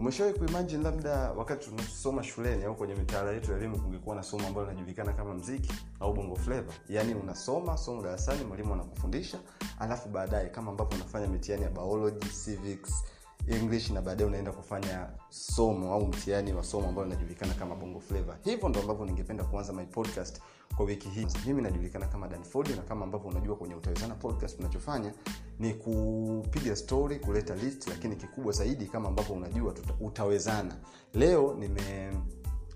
umeshawahi kuimagine labda wakati tunasoma shuleni au kwenye mitaala yetu ya elimu kungekuwa na somo ambalo linajulikana kama mziki au bongo flava yaani unasoma somo darasani mwalimu anakufundisha alafu baadaye kama ambapo unafanya mitihani ya biology civics english na baadaye unaenda kufanya somo au mtihani wa somo ambayo inajulikana kama bongo flavor hivyo ndo ambavyo ningependa kuanza my podcast kwa wiki hii. Mimi najulikana kama danford na kama ambavyo unajua kwenye utawezana podcast tunachofanya ni kupiga story kuleta list lakini kikubwa zaidi kama ambavyo unajua tuta, utawezana. Leo nime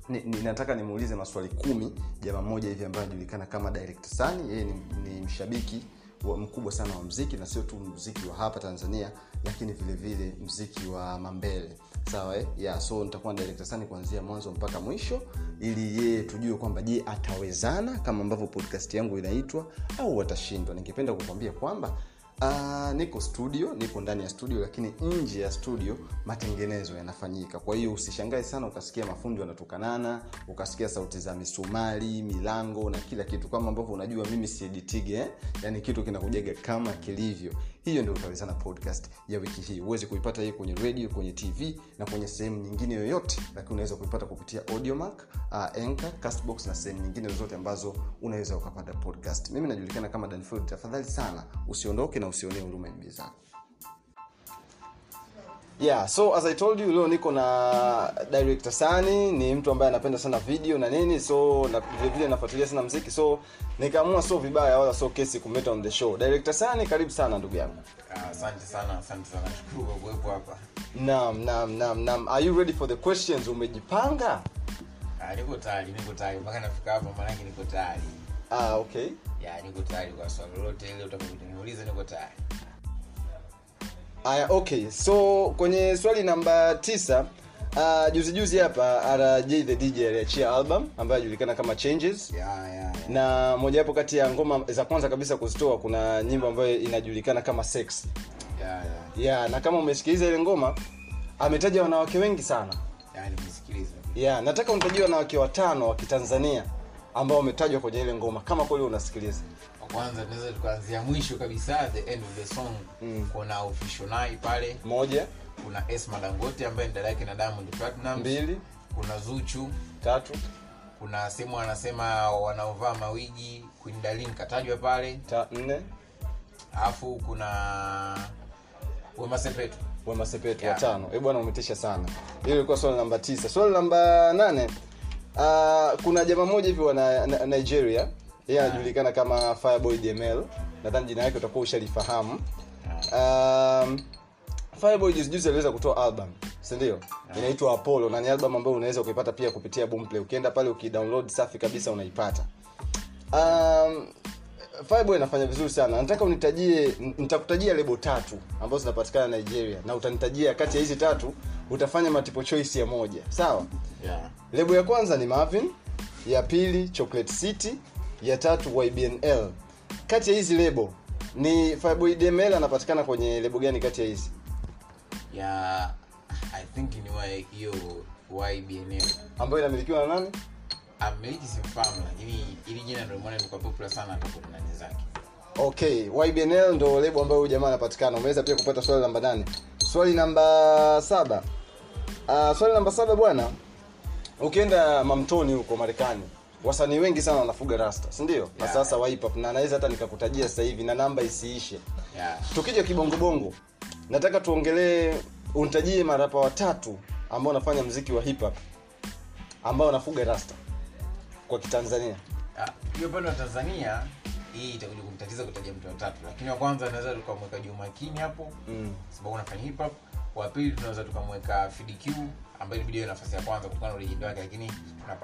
ni, ni, nataka nimuulize maswali kumi jamaa mmoja hivi ambaye anajulikana kama direct sani yeye ni, ni mshabiki mkubwa sana wa mziki na sio tu mziki wa hapa tanzania lakini vile vile mziki wa mambele sawa eh? yeah, so nitakuwa na sani kuanzia mwanzo mpaka mwisho ili yeye tujue kwamba je atawezana kama ambavyo podcast yangu inaitwa au watashindwa ningependa kukwambia kwamba Uh, niko studio nipo ndani ya studio lakini nje ya studio matengenezo yanafanyika. Kwa hiyo usishangae sana ukasikia mafundi wanatukanana ukasikia sauti za misumari milango na kila kitu. Kama ambavyo unajua mimi sieditige eh? yani kitu kinakujaga kama kilivyo hiyo ndio utawezana podcast ya wiki hii. Huwezi kuipata hii kwenye radio kwenye tv na kwenye sehemu nyingine yoyote lakini unaweza kuipata kupitia audiomark uh, Anchor, castbox na sehemu nyingine zozote ambazo unaweza ukapata podcast. Mimi najulikana kama danfield tafadhali sana usiondoke na usionee huruma mbii zako yeah so as i told you leo niko na director sani ni mtu ambaye anapenda sana video na nini so na vile vile nafuatilia sana mziki so nikaamua so vibaya wala so kesi kumleta on the show. Director sani karibu sana ndugu yangu. Ah, asante sana asante sana. Shukuru kwa kuwepo hapa. Naam naam naam naam. Are you ready for the questions? Umejipanga? Ah, niko tayari niko tayari. Mpaka nafika hapa maanake niko tayari. Ah okay. Ya niko tayari kwa swali lolote ile utakaponiuliza niko tayari aya okay. So kwenye swali namba tisa uh, juzi juzi hapa rj the dj aliachia album ambayo ajulikana kama changes. Yeah, yeah, yeah. na mojawapo kati ya ngoma za kwanza kabisa kuzitoa kuna nyimbo ambayo inajulikana kama sex. Ya yeah. yeah, na kama umesikiliza ile ngoma ametaja wanawake wengi sana. Ya yeah, nataka unitajie wanawake watano wa kitanzania ambao umetajwa kwenye ile ngoma kama kweli unasikiliza. Kwanza tunaweza tukaanzia mwisho kabisa the end of the song. Mm. kuna official nai pale. Moja. Kuna esma dangote ambaye ni dada yake na diamond platinum mbili. Kuna zuchu. Tatu. Kuna sehemu anasema wanaovaa mawigi queen darlin katajwa pale. Ta nne. Alafu kuna wema sepetu. Wema sepetu Yeah. watano e bwana umetisha sana. Hiyo ilikuwa swali namba tisa. Swali namba nane uh, kuna jamaa moja hivi wa na, nigeria. Yeye anajulikana kama fireboy dml nadhani jina yake utakuwa ushalifahamu. Um, fireboy aliweza kutoa album sindio inaitwa apollo na ni album ambayo unaweza ukaipata pia kupitia boomplay. Ukienda pale ukidownload safi kabisa unaipata. Um, Fireboy anafanya vizuri sana. Nataka unitajie nitakutajia lebo tatu ambazo zinapatikana nigeria na utanitajia kati ya hizi tatu utafanya multiple choice ya moja. Sawa? Yeah. lebo ya kwanza ni marvin ya pili chocolate city ya tatu ybnl kati ya hizi lebo ni Fireboy dml anapatikana kwenye lebo gani kati ya hizi? Ya i think ni hiyo ybnl ambayo inamilikiwa na nani? Amiliki simfahamu lakini ili jina ndio maana limekuwa popular sana hata nani zake. Okay ybnl ndo lebo ambayo huyu jamaa anapatikana. Umeweza pia kupata swali namba nane swali namba saba. Uh, swali namba saba bwana. Ukienda mamtoni huko marekani wasanii wengi sana wanafuga rasta sindio na Yeah. sasa wa na naweza hata nikakutajia sasa hivi na namba isiishe. Yeah. tukija kibongobongo nataka tuongelee untajie marapa watatu ambao wanafanya mziki wa hip hop ambao wanafuga rasta kwa kitanzania. Ah, hiyo upande wa tanzania hii itakuja kumtatiza kutaja mtu watatu lakini wa kwanza anaweza tukamweka jumakini hapo mm. sababu anafanya hip hop wa pili tunaweza tukamweka fdq ambayo ilibidi iwe nafasi ya kwanza kutokana na ulijindi wake lakini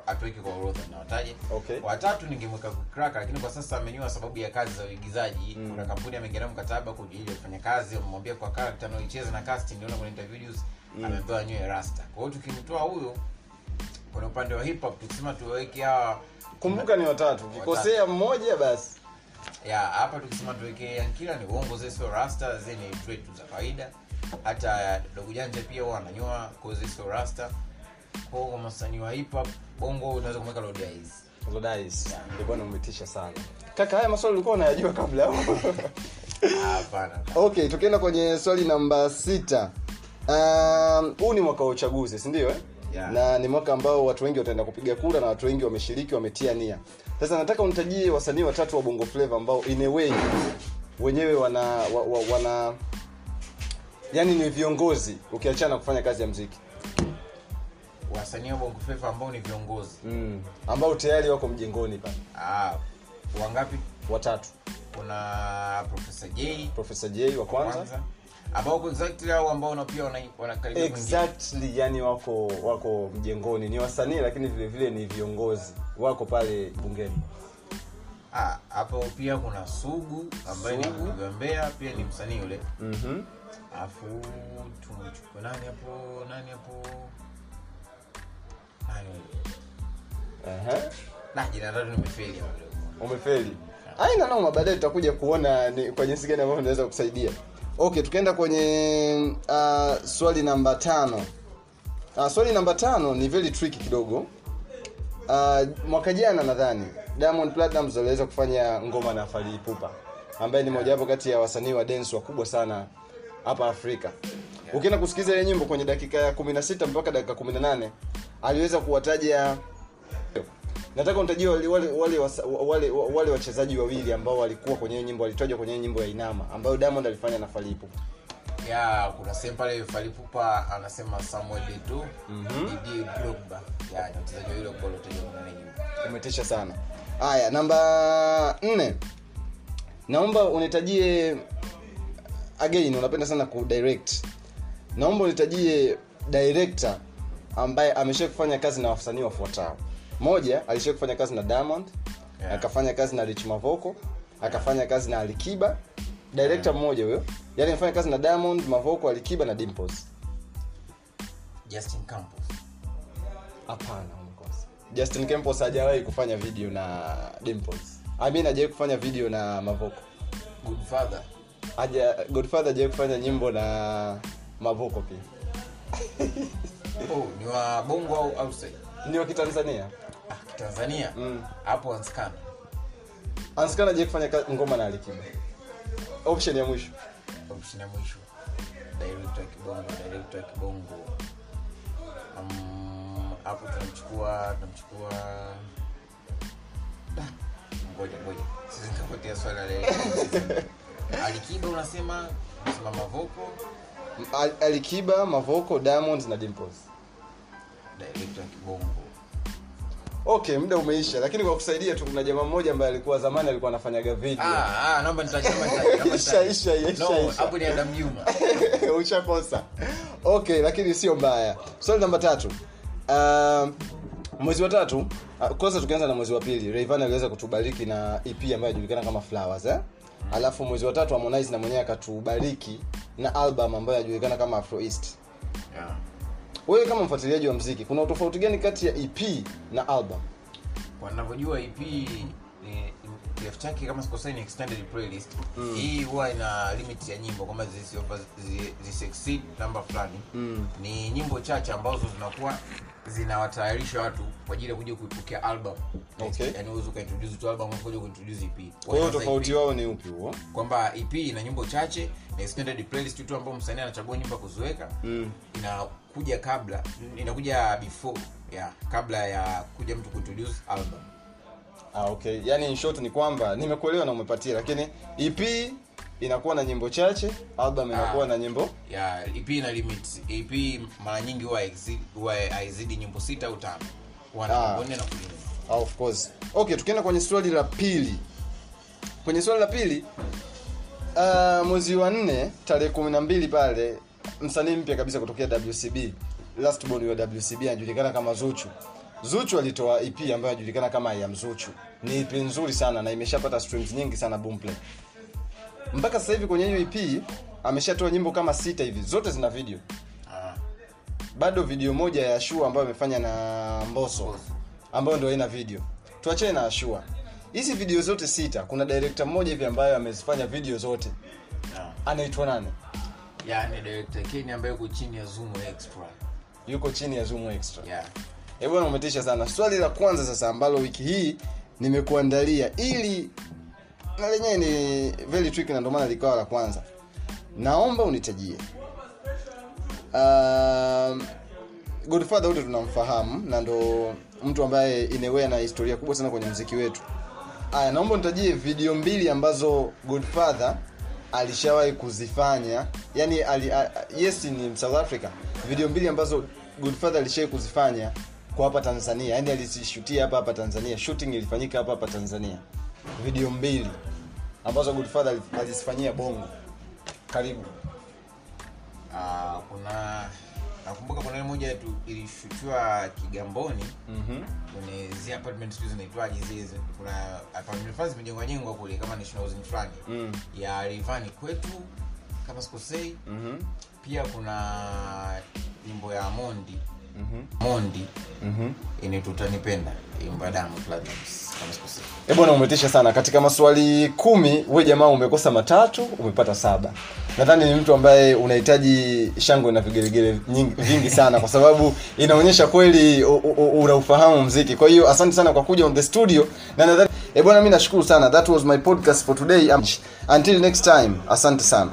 atuweke kwa orodha tunawataje Okay. watatu ningemweka kraka lakini kwa sasa amenyua sababu ya kazi za uigizaji Mm. kuna kampuni ameingia nayo mkataba kwa ajili ya kufanya kazi amemwambia kwa karakta anaoicheza na casting niliona kwenye interviews Mm. amepewa nywele rasta kwa hiyo tukimtoa huyo kwenye upande wa hip hop tukisema tuweke hawa kumbuka ni watatu ukikosea mmoja basi ya hapa tukisema tuweke yankila ni uongo zile sio rasta zile ni dread tu za kawaida. Hata dogo janja pia huwa ananyoa kwa zile sio rasta. Kwa hiyo msanii wa hip hop bongo unaweza kumweka Lodice Lodais ndio bwana umetisha sana. Kaka haya maswali ulikuwa unayajua kabla Ah, hapana. Okay tukienda kwenye swali namba sita. Um, huu ni mwaka wa uchaguzi si ndio eh? Yeah. na ni mwaka ambao watu wengi wataenda kupiga kura na watu wengi wameshiriki wametia nia sasa nataka unitajie wasanii watatu wa bongo flava ambao in a way wenyewe wana wa, wa, wana yani ni viongozi ukiachana kufanya kazi ya mziki. Wasanii wa bongo flava ambao ni viongozi? Mm. ambao tayari wako mjengoni pale. Ah, wangapi? Watatu. Kuna profesa j. Profesa j wa kwanza. Kwanza ambao exactly au ambao na pia wanakaribia exactly yani wako wako mjengoni. Ni wasanii lakini vile vile ni viongozi. Wako pale bungeni. Ah, hapo pia kuna sugu ambaye ni mgombea pia ni msanii yule. Mm-hmm. alafu tumchukue nani hapo nani hapo? Nani? Yule? uh-huh. na jina tatu nimefeli hapo. Umefeli aina noma baadaye tutakuja kuona ni kwa jinsi gani ambavyo naweza kusaidia okay tukaenda kwenye uh, swali namba tano. Uh, swali namba tano ni very tricky kidogo. Uh, mwaka jana nadhani diamond platinums aliweza kufanya ngoma na Ipupa ambaye ni mojawapo kati ya wasanii wa dance wakubwa sana hapa afrika. Ukienda kusikiliza ile nyimbo kwenye dakika ya 16 mpaka dakika 18 aliweza kuwataja nataka unitajie wale wale wale, wale, wale wachezaji wawili ambao walikuwa kwenye hiyo nyimbo walitajwa kwenye hiyo nyimbo ya inama ambayo diamond alifanya na Fally ya kuna sehemu pale falipupa anasema samuel eto Didier drogba. Ya ni wawili ambao waliotajwa kwenye nyimbo. Umetisha sana. Haya namba nne. Naomba unitajie again unapenda sana kudirect naomba unitajie director ambaye amesha kufanya kazi na wasanii wafuatao moja alisha kufanya kazi na diamond Yeah. akafanya kazi na rich mavoko akafanya kazi na alikiba. Director mmoja huyo. Yani amefanya kazi na diamond mavoko alikiba na dimples. Justin campos. Hapana umekosa justin campos hajawahi kufanya video na dimples. I mean hajawahi kufanya video na mavoko. Godfather. Aja, godfather hajawahi kufanya nyimbo na mavoko pia. Oh, ni wa bongo au outside ni wa kitanzania ah, hapo Mm. anskana. Anskana je kufanya ngoma na alikiba option ya mwisho. Option ya mwisho. Director ya kibongo director ya kibongo. Um, hapo tunamchukua tunamchukua ngoja ngoja. Sisi nikapotea swala la alikiba unasema unasema mavoko. Al- alikiba mavoko diamonds na dimples. Director ya kibongo okay muda umeisha lakini kwa kusaidia tu kuna jamaa mmoja ambaye alikuwa zamani alikuwa anafanyaga video. Ah ah naomba nitaje naomba Isha, isha, isha, no hapo ni Adam Juma. Ushakosa. Okay lakini sio mbaya. Swali namba tatu. Um, mwezi wa tatu uh, kwanza tukianza na mwezi wa pili Rayvanny aliweza kutubariki na ep ambayo inajulikana kama flowers eh? alafu mwezi wa tatu harmonize na mwenyewe akatubariki na album ambayo inajulikana kama afro east yeah. Wewe kama mfuatiliaji wa mziki kuna utofauti gani kati ya ep na album? Wanavyojua ep kirefu chake kama sikosai ni extended playlist. Hii huwa ina limit ya nyimbo kwamba zisi- zi- zisiexceed namba fulani. Mm. ni nyimbo chache ambazo zinakuwa zinawatayarisha watu kwa ajili ya kuja kuipokea album. Okay. ukaintroduce tu album afu kuja kuintroduce ep kwa hiyo tofauti wao ni upi huo? kwamba ep ina nyimbo chache na extended playlist tu ambao msanii anachagua nyimbo kuziweka. Mm. inakuja kabla inakuja before ya kabla ya kuja mtu kuintroduce album ah, okay. Yani in short ni kwamba nimekuelewa na umepatia lakini ep inakuwa na nyimbo chache album inakuwa Ah. na nyimbo. ya ep ina limit. Ep mara nyingi huwa haizidi nyimbo sita au tano. Ah. na Ah, of course. Okay tukienda kwenye swali la pili. Kwenye swali la pili uh, mwezi wa nne tarehe kumi na mbili pale msanii mpya kabisa kutokea wcb last born wa wcb anajulikana kama zuchu zuchu alitoa ep ambayo anajulikana kama ya mzuchu ni ep nzuri sana na imeshapata streams nyingi sana boomplay mpaka sasa hivi kwenye hiyo ep ameshatoa nyimbo kama sita hivi. Zote zina video. Ah, bado video moja ya ashua ambayo amefanya na mboso Mbosso. ambayo ndio haina video. Tuachane na ashua. Hizi video zote sita kuna director mmoja hivi ambayo amezifanya video zote. Ah. anaitwa nani? Yani director Kenya ambaye yuko chini ya Zumo Extra. Yuko chini ya zoom extra. Yeah. Bwana umetisha sana. Swali la kwanza sasa ambalo wiki hii nimekuandalia ili na lenyewe ni very tricky na ndio maana likawa la kwanza. Naomba unitajie. Um, godfather wote tunamfahamu na ndo mtu ambaye inewea na historia kubwa sana kwenye mziki wetu. Aya naomba nitajie video mbili ambazo godfather alishawahi kuzifanya. Yani ali, a, yes ni south africa. Video mbili ambazo godfather alishawahi kuzifanya kwa hapa tanzania. Yani alizishutia hapa hapa tanzania. Shooting ilifanyika hapa hapa tanzania. Video mbili ambazo godfather alizifanyia bongo. Karibu. Ah, kuna nakumbuka kuna moja tu ilishutiwa kigamboni. Mm-hmm. kwenye apartment sijui zinaitwaje zile kuna apartment fulani zimejengwa jengwa kule kama national housing fulani Mm. ya rivani kwetu kama sikosei. Mm-hmm. pia kuna nyimbo ya mondi Mondi. Inaitwa utanipenda imbo Diamond Platnumz. Kama sikosei. Eh bwana umetisha sana. Katika maswali kumi we jamaa umekosa matatu umepata saba. Nadhani ni mtu ambaye unahitaji shangwe na vigelegele vingi sana kwa sababu inaonyesha kweli unaufahamu mziki. Kwa hiyo asante sana kwa kuja on the studio. Na nadhani eh bwana mi nashukuru sana. That was my podcast for today. Until next time asante sana